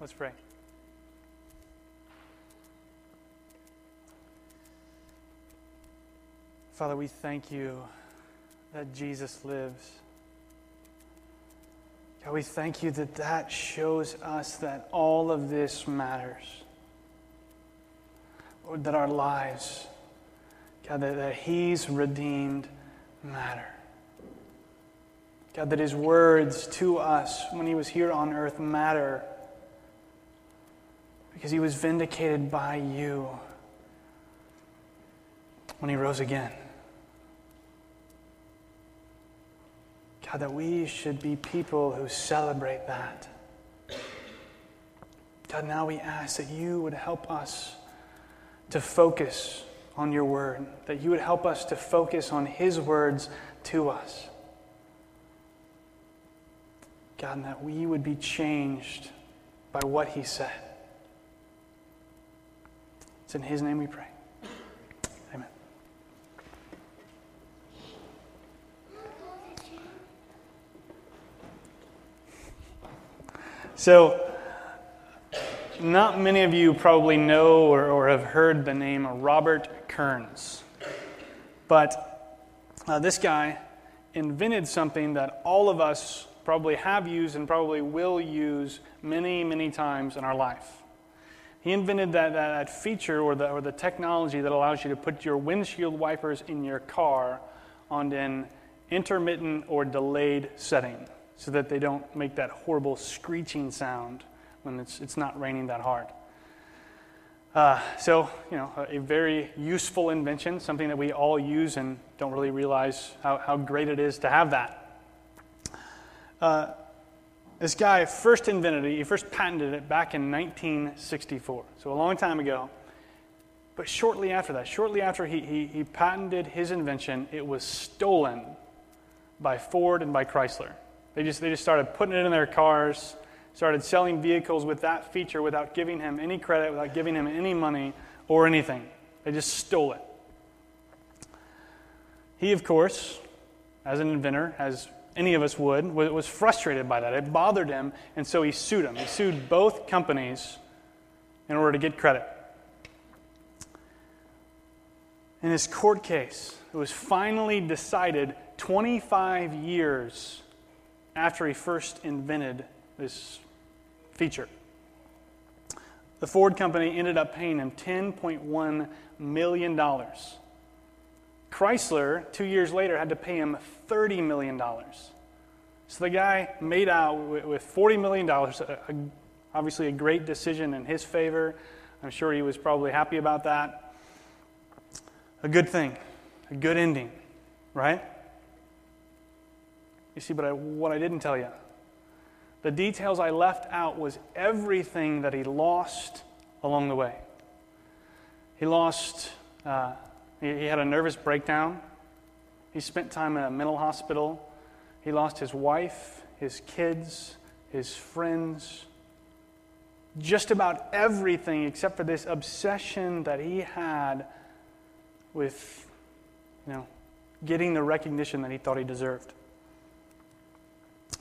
Let's pray. Father, we thank you that Jesus lives. God, we thank you that that shows us that all of this matters. Lord, that our lives, God, that, that He's redeemed matter. God, that His words to us when He was here on earth matter because He was vindicated by you when He rose again. God, that we should be people who celebrate that. God, now we ask that you would help us to focus on your word, that you would help us to focus on his words to us. God, and that we would be changed by what he said. It's in his name we pray. Amen. So, not many of you probably know or, or have heard the name Robert Kearns. But uh, this guy invented something that all of us probably have used and probably will use many, many times in our life. He invented that, that, that feature or the, or the technology that allows you to put your windshield wipers in your car on an intermittent or delayed setting so that they don't make that horrible screeching sound when it's, it's not raining that hard. Uh, so, you know, a, a, very useful invention, something that we all use and don't really realize how, how great it is to have that. Uh, this guy first invented it, he first patented it back in 1964, so a long time ago. But shortly after that, shortly after he, he, he patented his invention, it was stolen by Ford and by Chrysler. They just, they just started putting it in their cars, started selling vehicles with that feature without giving him any credit, without giving him any money or anything. They just stole it. He, of course, as an inventor, as any of us would, was frustrated by that. It bothered him, and so he sued him. He sued both companies in order to get credit. In his court case, it was finally decided 25 years after he first invented this feature. The Ford company ended up paying him $10.1 million. Chrysler, two years later, had to pay him $30 million. So the guy made out with $40 million, obviously a great decision in his favor. I'm sure he was probably happy about that. A good thing, a good ending, right? You see, but I, what I didn't tell you, the details I left out was everything that he lost along the way. He lost, uh, he, had a nervous breakdown. He spent time in a mental hospital. He lost his wife, his kids, his friends. Just about everything except for this obsession that he had with, you know, getting the recognition that he thought he deserved.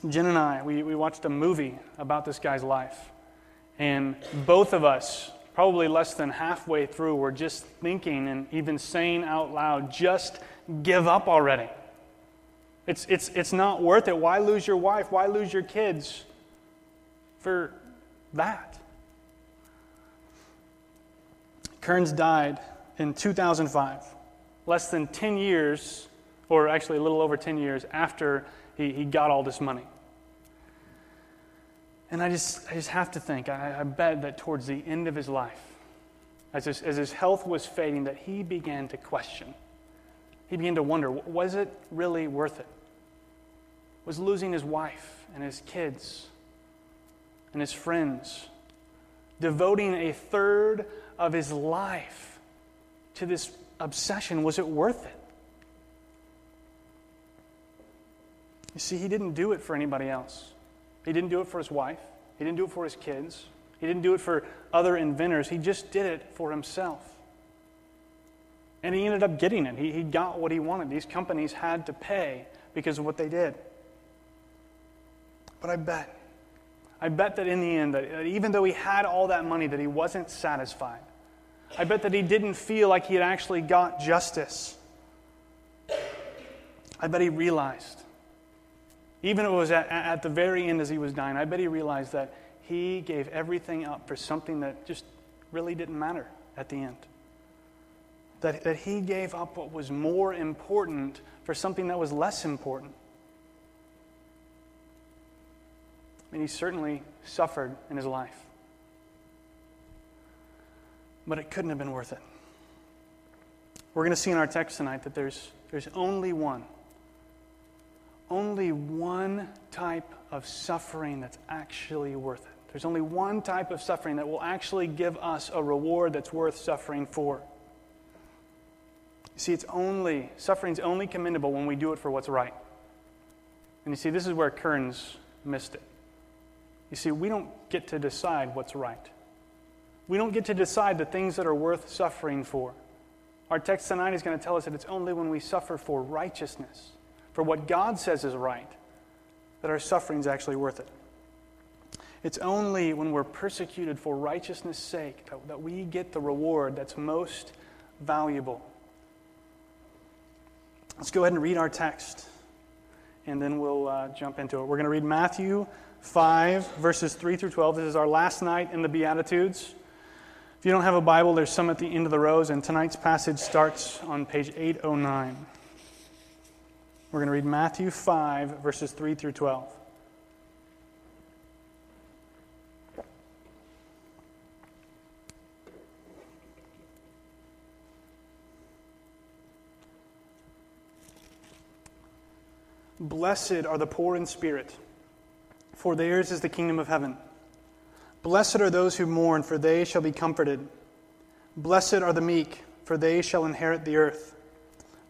Jen and I, we, we watched a movie about this guy's life. And both of us, probably less than halfway through, were just thinking and even saying out loud, just give up already. It's, it's, it's not worth it. Why lose your wife? Why lose your kids for that? Kearns died in 2005, less than 10 years, or actually a little over 10 years after he, he got all this money. And I just, I just have to think, I, I bet that towards the end of his life, as his, as his health was fading, that he began to question. He began to wonder was it really worth it? Was losing his wife and his kids and his friends, devoting a third of his life to this obsession, was it worth it? You see, he didn't do it for anybody else. He didn't do it for his wife. He didn't do it for his kids. He didn't do it for other inventors. He just did it for himself. And he ended up getting it. He, he got what he wanted. These companies had to pay because of what they did. But I bet, I bet that in the end, that, even though he had all that money, that he wasn't satisfied. I bet that he didn't feel like he had actually got justice. I bet he realized, even if it was at, at the very end as he was dying, I bet he realized that he gave everything up for something that just really didn't matter at the end. That, that he gave up what was more important for something that was less important. I mean, he certainly suffered in his life. But it couldn't have been worth it. We're going to see in our text tonight that there's, there's only one, only one type of suffering that's actually worth it. There's only one type of suffering that will actually give us a reward that's worth suffering for. You see, it's only, suffering's only commendable when we do it for what's right. And you see, this is where Kearns missed it. You see, we don't get to decide what's right. We don't get to decide the things that are worth suffering for. Our text tonight is going to tell us that it's only when we suffer for righteousness, for what God says is right, that our suffering is actually worth it. It's only when we're persecuted for righteousness' sake that, that we get the reward that's most valuable. Let's go ahead and read our text, and then we'll uh, jump into it. We're going to read Matthew 5, verses 3 through 12. This is our last night in the Beatitudes. If you don't have a Bible, there's some at the end of the rows, and tonight's passage starts on page 809. We're going to read Matthew 5, verses 3 through 12. Blessed are the poor in spirit, for theirs is the kingdom of heaven. Blessed are those who mourn, for they shall be comforted. Blessed are the meek, for they shall inherit the earth.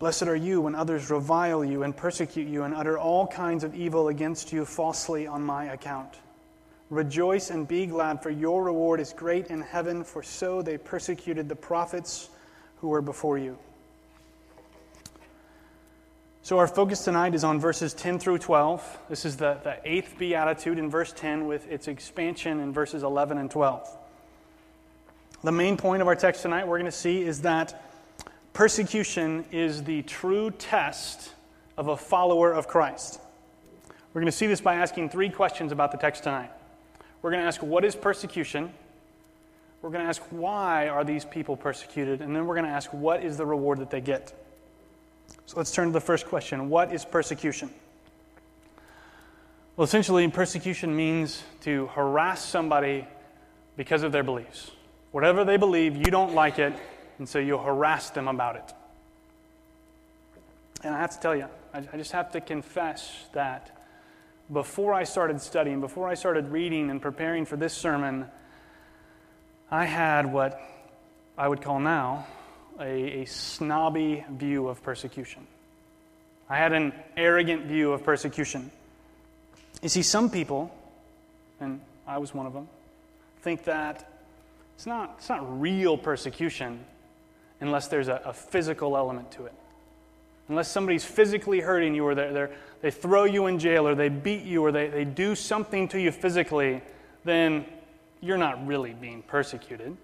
Blessed are you when others revile you and persecute you and utter all kinds of evil against you falsely on my account. Rejoice and be glad, for your reward is great in heaven, for so they persecuted the prophets who were before you. So, our focus tonight is on verses 10 through 12. This is the, the eighth beatitude in verse 10 with its expansion in verses 11 and 12. The main point of our text tonight we're going to see is that persecution is the true test of a follower of Christ. We're going to see this by asking three questions about the text tonight. We're going to ask, What is persecution? We're going to ask, Why are these people persecuted? And then we're going to ask, What is the reward that they get? So let's turn to the first question What is persecution? Well, essentially, persecution means to harass somebody because of their beliefs. Whatever they believe, you don't like it, and so you harass them about it. And I have to tell you, I just have to confess that before I started studying, before I started reading and preparing for this sermon, I had what I would call now a, a snobby view of persecution. I had an arrogant view of persecution. You see, some people, and I was one of them, think that it's not, it's not real persecution unless there's a, a physical element to it. Unless somebody's physically hurting you, or they're, they throw you in jail, or they beat you, or they, they do something to you physically, then you're not really being persecuted.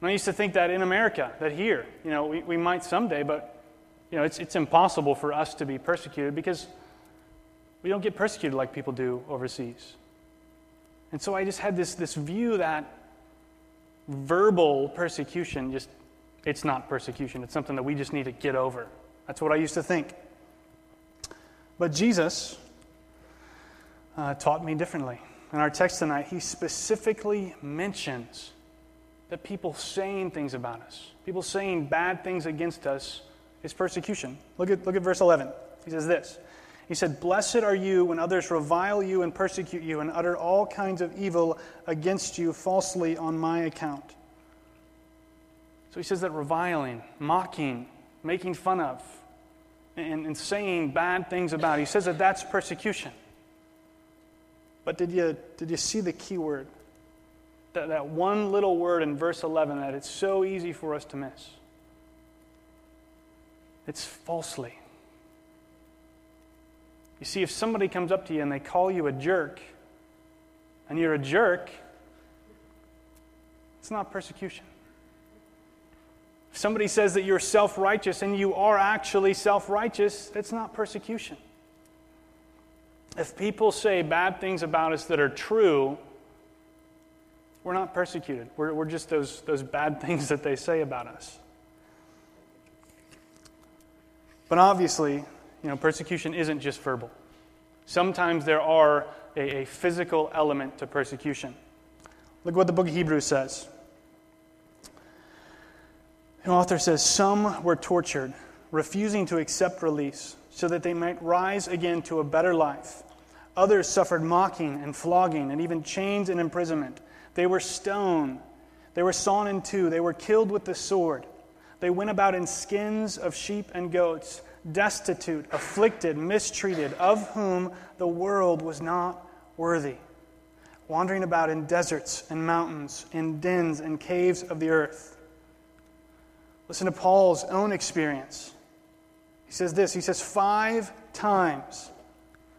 And I used to think that in America, that here, you know, we, we might someday, but, you know, it's, it's impossible for us to be persecuted because we don't get persecuted like people do overseas. And so I just had this, this view that verbal persecution just, it's not persecution. It's something that we just need to get over. That's what I used to think. But Jesus uh, taught me differently. In our text tonight, he specifically mentions that people saying things about us, people saying bad things against us, is persecution. Look at, look at verse 11. He says this He said, Blessed are you when others revile you and persecute you and utter all kinds of evil against you falsely on my account. So he says that reviling, mocking, making fun of, and, and saying bad things about, he says that that's persecution. But did you, did you see the key word? That, that one little word in verse 11 that it's so easy for us to miss. It's falsely. You see, if somebody comes up to you and they call you a jerk, and you're a jerk, it's not persecution. If somebody says that you're self righteous and you are actually self righteous, it's not persecution. If people say bad things about us that are true, we're not persecuted. We're, we're just those, those bad things that they say about us. But obviously, you know, persecution isn't just verbal. Sometimes there are a, a physical element to persecution. Look what the book of Hebrews says. The author says, Some were tortured, refusing to accept release, so that they might rise again to a better life. Others suffered mocking and flogging, and even chains and imprisonment. They were stoned. They were sawn in two. They were killed with the sword. They went about in skins of sheep and goats, destitute, afflicted, mistreated, of whom the world was not worthy, wandering about in deserts and mountains, in dens and caves of the earth. Listen to Paul's own experience. He says this He says, Five times,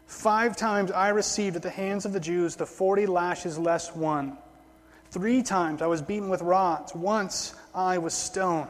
five times I received at the hands of the Jews the 40 lashes less one. Three times I was beaten with rods. Once I was stoned.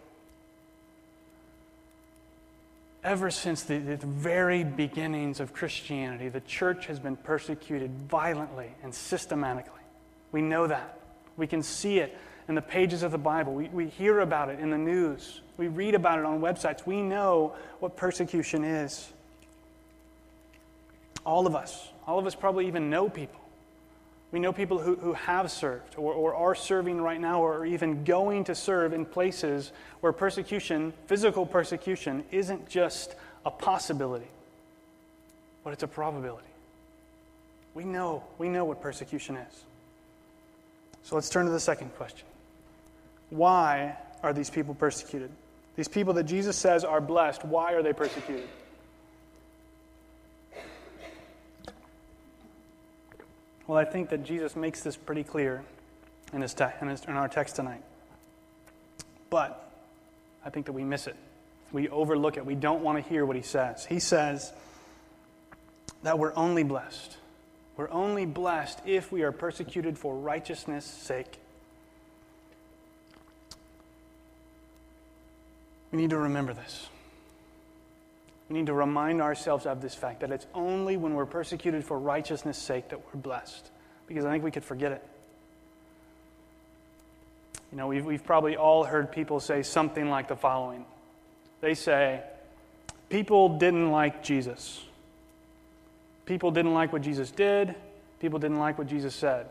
ever since the, the, very beginnings of Christianity, the church has been persecuted violently and systematically. We know that. We can see it in the pages of the Bible. We, we hear about it in the news. We read about it on websites. We know what persecution is. All of us, all of us probably even know people we know people who, who have served or, or are serving right now or are even going to serve in places where persecution, physical persecution, isn't just a possibility, but it's a probability. We know, we know what persecution is. So let's turn to the second question. Why are these people persecuted? These people that Jesus says are blessed, why are they persecuted? Well, I think that Jesus makes this pretty clear in, his te- in, his, in our text tonight. But I think that we miss it. We overlook it. We don't want to hear what he says. He says that we're only blessed. We're only blessed if we are persecuted for righteousness' sake. We need to remember this. We need to remind ourselves of this fact that it's only when we're persecuted for righteousness' sake that we're blessed. Because I think we could forget it. You know, we've, we've probably all heard people say something like the following They say, People didn't like Jesus. People didn't like what Jesus did. People didn't like what Jesus said.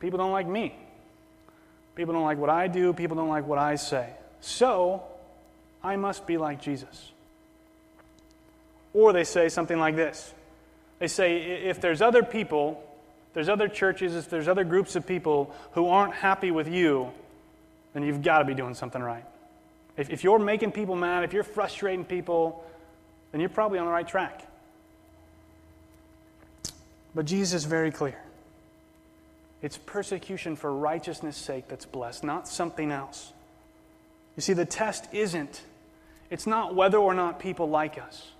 People don't like me. People don't like what I do. People don't like what I say. So, I must be like Jesus. Or they say something like this they say, if there's other people, there's other churches, if there's other groups of people who aren't happy with you, then you've got to be doing something right. If, if you're making people mad, if you're frustrating people, then you're probably on the right track. But Jesus is very clear. It's persecution for righteousness' sake that's blessed, not something else. You see, the test isn't it's not whether or not people like us.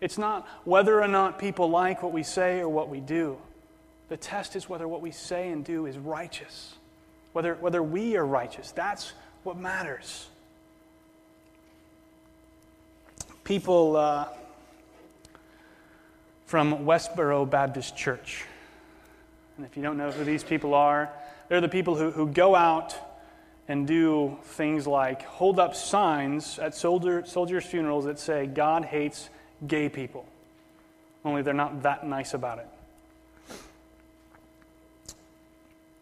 It's not whether or not people like what we say or what we do. The test is whether what we say and do is righteous, whether, whether we are righteous. That's what matters. People, uh, from Westboro Baptist Church. And if you don't know who these people are, they're the people who, who go out and do things like hold up signs at soldier, soldiers' funerals that say, God hates gay people. Only they're not that nice about it.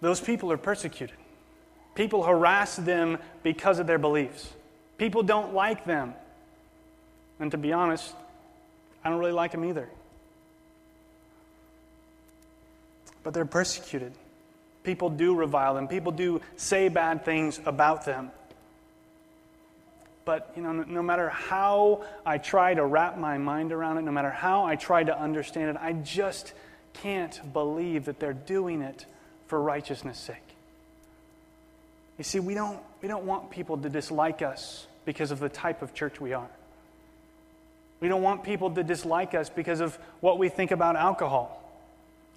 Those people are persecuted. People harass them because of their beliefs. People don't like them. And to be honest, I don't really like them either. But they're persecuted. People do revile them, people do say bad things about them. But you know, no matter how I try to wrap my mind around it, no matter how I try to understand it, I just can't believe that they're doing it for righteousness' sake. You see, we don't, we don't want people to dislike us because of the type of church we are. We don't want people to dislike us because of what we think about alcohol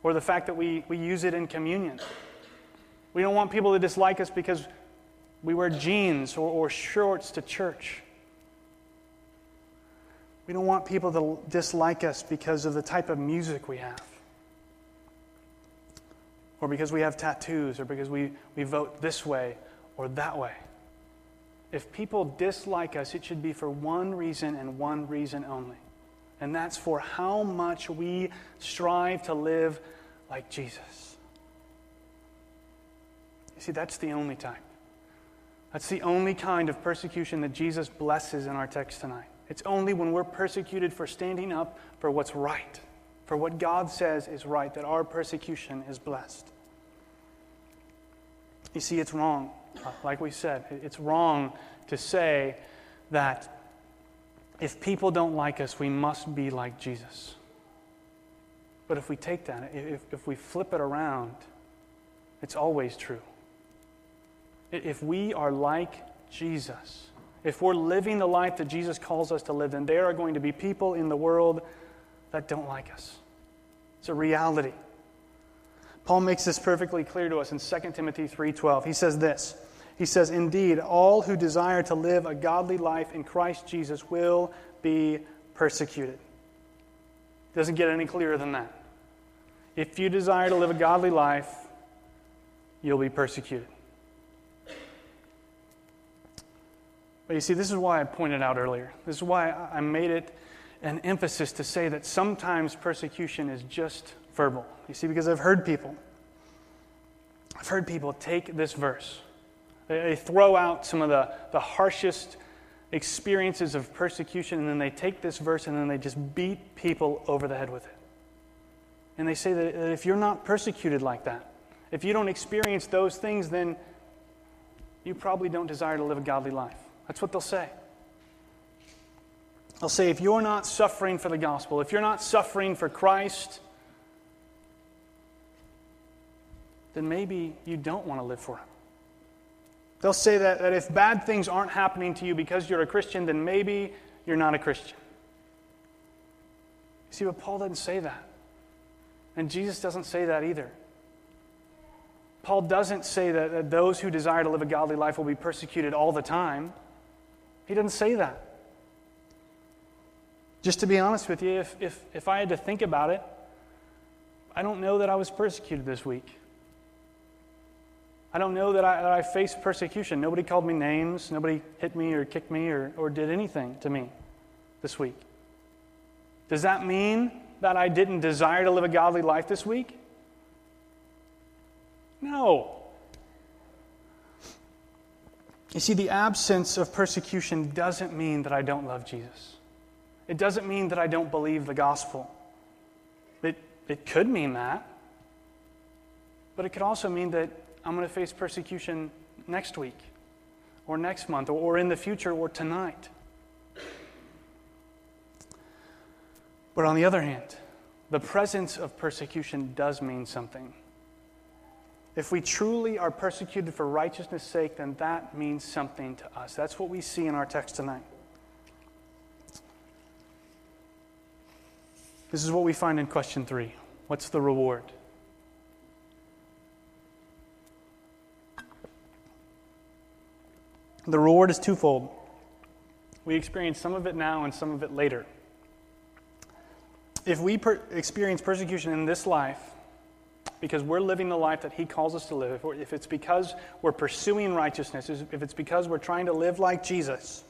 or the fact that we, we use it in communion. We don't want people to dislike us because we wear jeans or, or shorts to church. We don't want people to dislike us because of the type of music we have, or because we have tattoos, or because we, we vote this way or that way. If people dislike us, it should be for one reason and one reason only. And that's for how much we strive to live like Jesus. You see, that's the only time. That's the only kind of persecution that Jesus blesses in our text tonight. It's only when we're persecuted for standing up for what's right, for what God says is right, that our persecution is blessed. You see, it's wrong. Like we said, it's wrong to say that if people don't like us, we must be like Jesus. But if we take that, if, if we flip it around, it's always true. If we are like Jesus, if we're living the life that Jesus calls us to live, then there are going to be people in the world that don't like us. It's a reality. Paul makes this perfectly clear to us in 2 Timothy 3:12. He says this. He says, "Indeed, all who desire to live a godly life in Christ Jesus will be persecuted." It Doesn't get any clearer than that. If you desire to live a godly life, you'll be persecuted. But you see, this is why I pointed out earlier. This is why I made it an emphasis to say that sometimes persecution is just verbal. You see, because I've heard people, I've heard people take this verse, they throw out some of the, the harshest experiences of persecution, and then they take this verse and then they just beat people over the head with it. And they say that if you're not persecuted like that, if you don't experience those things, then you probably don't desire to live a godly life. That's what they'll say. They'll say, if you're not suffering for the gospel, if you're not suffering for Christ, then maybe you don't want to live for Him. They'll say that, that if bad things aren't happening to you because you're a Christian, then maybe you're not a Christian. See, but Paul doesn't say that. And Jesus doesn't say that either. Paul doesn't say that, that those who desire to live a godly life will be persecuted all the time. He doesn't say that. Just to be honest with you, if, if, if I had to think about it, I don't know that I was persecuted this week. I don't know that I, that I faced persecution. Nobody called me names. Nobody hit me or kicked me or, or did anything to me this week. Does that mean that I didn't desire to live a godly life this week? No. You see, the absence of persecution doesn't mean that I don't love Jesus. It doesn't mean that I don't believe the gospel. It, it could mean that. But it could also mean that I'm going to face persecution next week, or next month, or in the future, or tonight. But on the other hand, the presence of persecution does mean something. If we truly are persecuted for righteousness' sake, then that means something to us. That's what we see in our text tonight. This is what we find in question three What's the reward? The reward is twofold. We experience some of it now and some of it later. if we per- experience persecution in this life because we're living the life that He calls us to live, if it's because we're pursuing righteousness, if it's because we're trying to live like Jesus,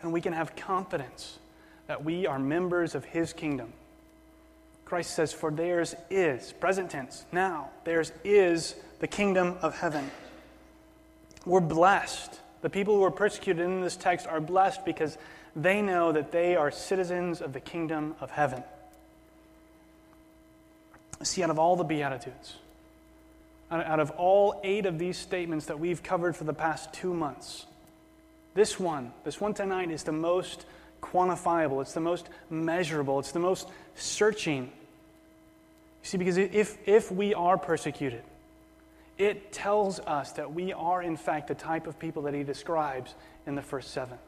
then we can have confidence that we are members of His kingdom. Christ says, For theirs is, present tense, now, theirs is the kingdom of heaven. We're blessed. The people who are persecuted in this text are blessed because they know that they are citizens of the kingdom of heaven. See, out of all the Beatitudes, out of all eight of these statements that we've covered for the past two months, this one, this one tonight, is the most quantifiable, it's the most measurable, it's the most searching. You see, because if, if we are persecuted, it tells us that we are, in fact, the type of people that he describes in the first seven.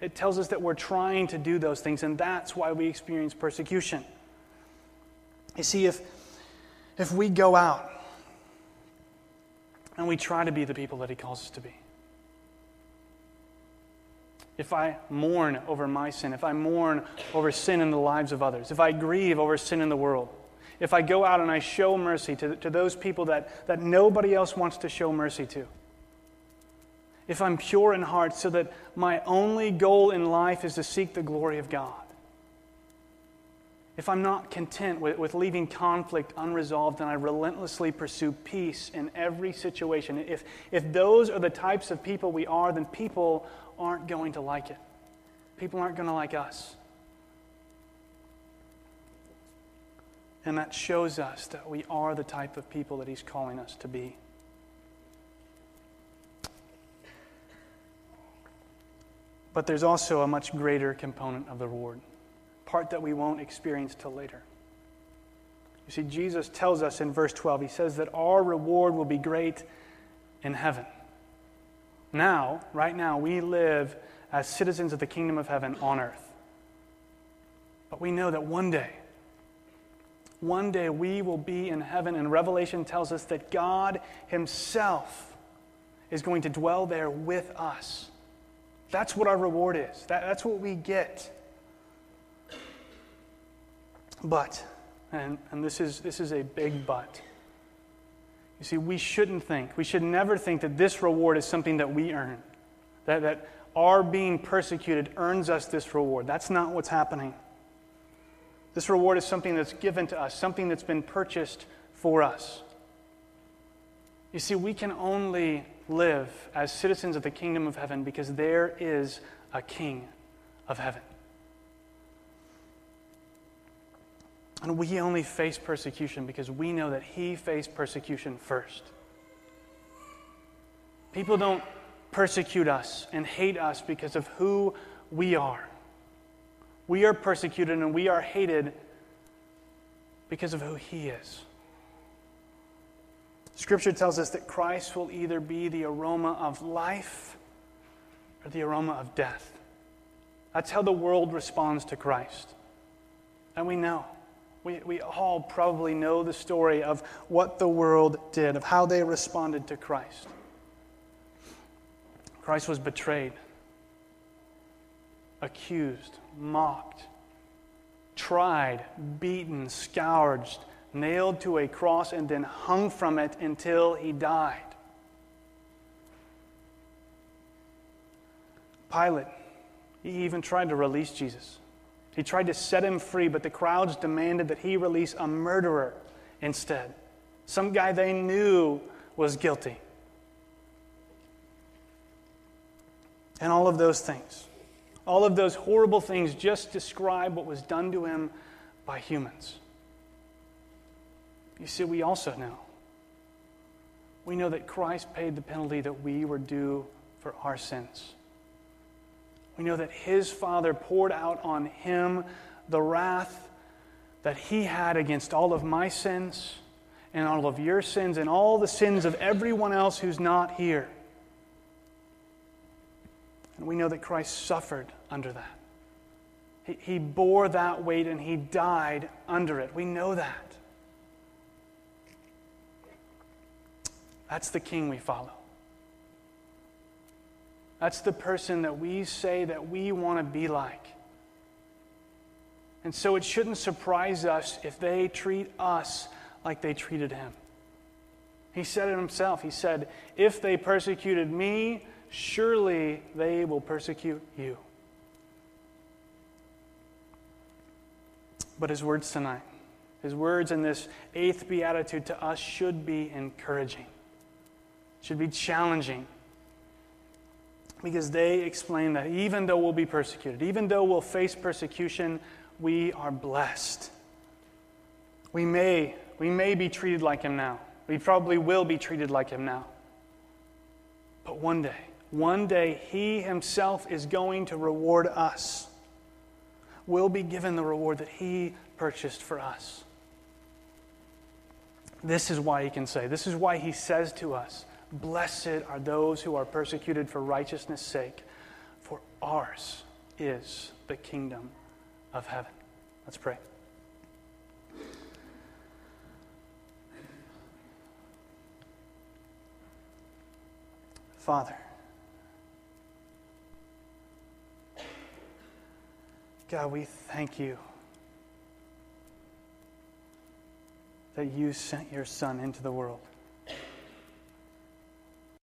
It tells us that we're trying to do those things, and that's why we experience persecution. You see, if, if we go out and we try to be the people that he calls us to be, if I mourn over my sin, if I mourn over sin in the lives of others, if I grieve over sin in the world, if I go out and I show mercy to, to those people that, that nobody else wants to show mercy to, if I'm pure in heart so that my only goal in life is to seek the glory of God, if I'm not content with, with leaving conflict unresolved and I relentlessly pursue peace in every situation, if, if those are the types of people we are, then people aren't going to like it. People aren't going to like us. And that shows us that we are the type of people that He's calling us to be. But there's also a much greater component of the reward, part that we won't experience till later. You see, Jesus tells us in verse 12, He says that our reward will be great in heaven. Now, right now, we live as citizens of the kingdom of heaven on earth. But we know that one day, one day we will be in heaven, and Revelation tells us that God Himself is going to dwell there with us. That's what our reward is. That, that's what we get. But, and, and this, is, this is a big but. You see, we shouldn't think, we should never think that this reward is something that we earn, that, that our being persecuted earns us this reward. That's not what's happening. This reward is something that's given to us, something that's been purchased for us. You see, we can only live as citizens of the kingdom of heaven because there is a king of heaven. And we only face persecution because we know that he faced persecution first. People don't persecute us and hate us because of who we are. We are persecuted and we are hated because of who he is. Scripture tells us that Christ will either be the aroma of life or the aroma of death. That's how the world responds to Christ. And we know. We, we all probably know the story of what the world did, of how they responded to Christ. Christ was betrayed, accused, mocked, tried, beaten, scourged, nailed to a cross, and then hung from it until he died. Pilate, he even tried to release Jesus. He tried to set him free, but the crowds demanded that he release a murderer instead, some guy they knew was guilty. And all of those things, all of those horrible things just describe what was done to him by humans. You see, we also know. We know that Christ paid the penalty that we were due for our sins. We know that his Father poured out on him the wrath that he had against all of my sins and all of your sins and all the sins of everyone else who's not here. And we know that Christ suffered under that. He, he bore that weight and he died under it. We know that. That's the king we follow. That's the person that we say that we want to be like. And so it shouldn't surprise us if they treat us like they treated him. He said it himself. He said, If they persecuted me, surely they will persecute you. But his words tonight, his words in this eighth beatitude to us should be encouraging, should be challenging. Because they explain that even though we'll be persecuted, even though we'll face persecution, we are blessed. We may, we may be treated like him now. We probably will be treated like him now. But one day, one day, he himself is going to reward us. We'll be given the reward that he purchased for us. This is why he can say, this is why he says to us, Blessed are those who are persecuted for righteousness' sake, for ours is the kingdom of heaven. Let's pray. Father, God, we thank you that you sent your Son into the world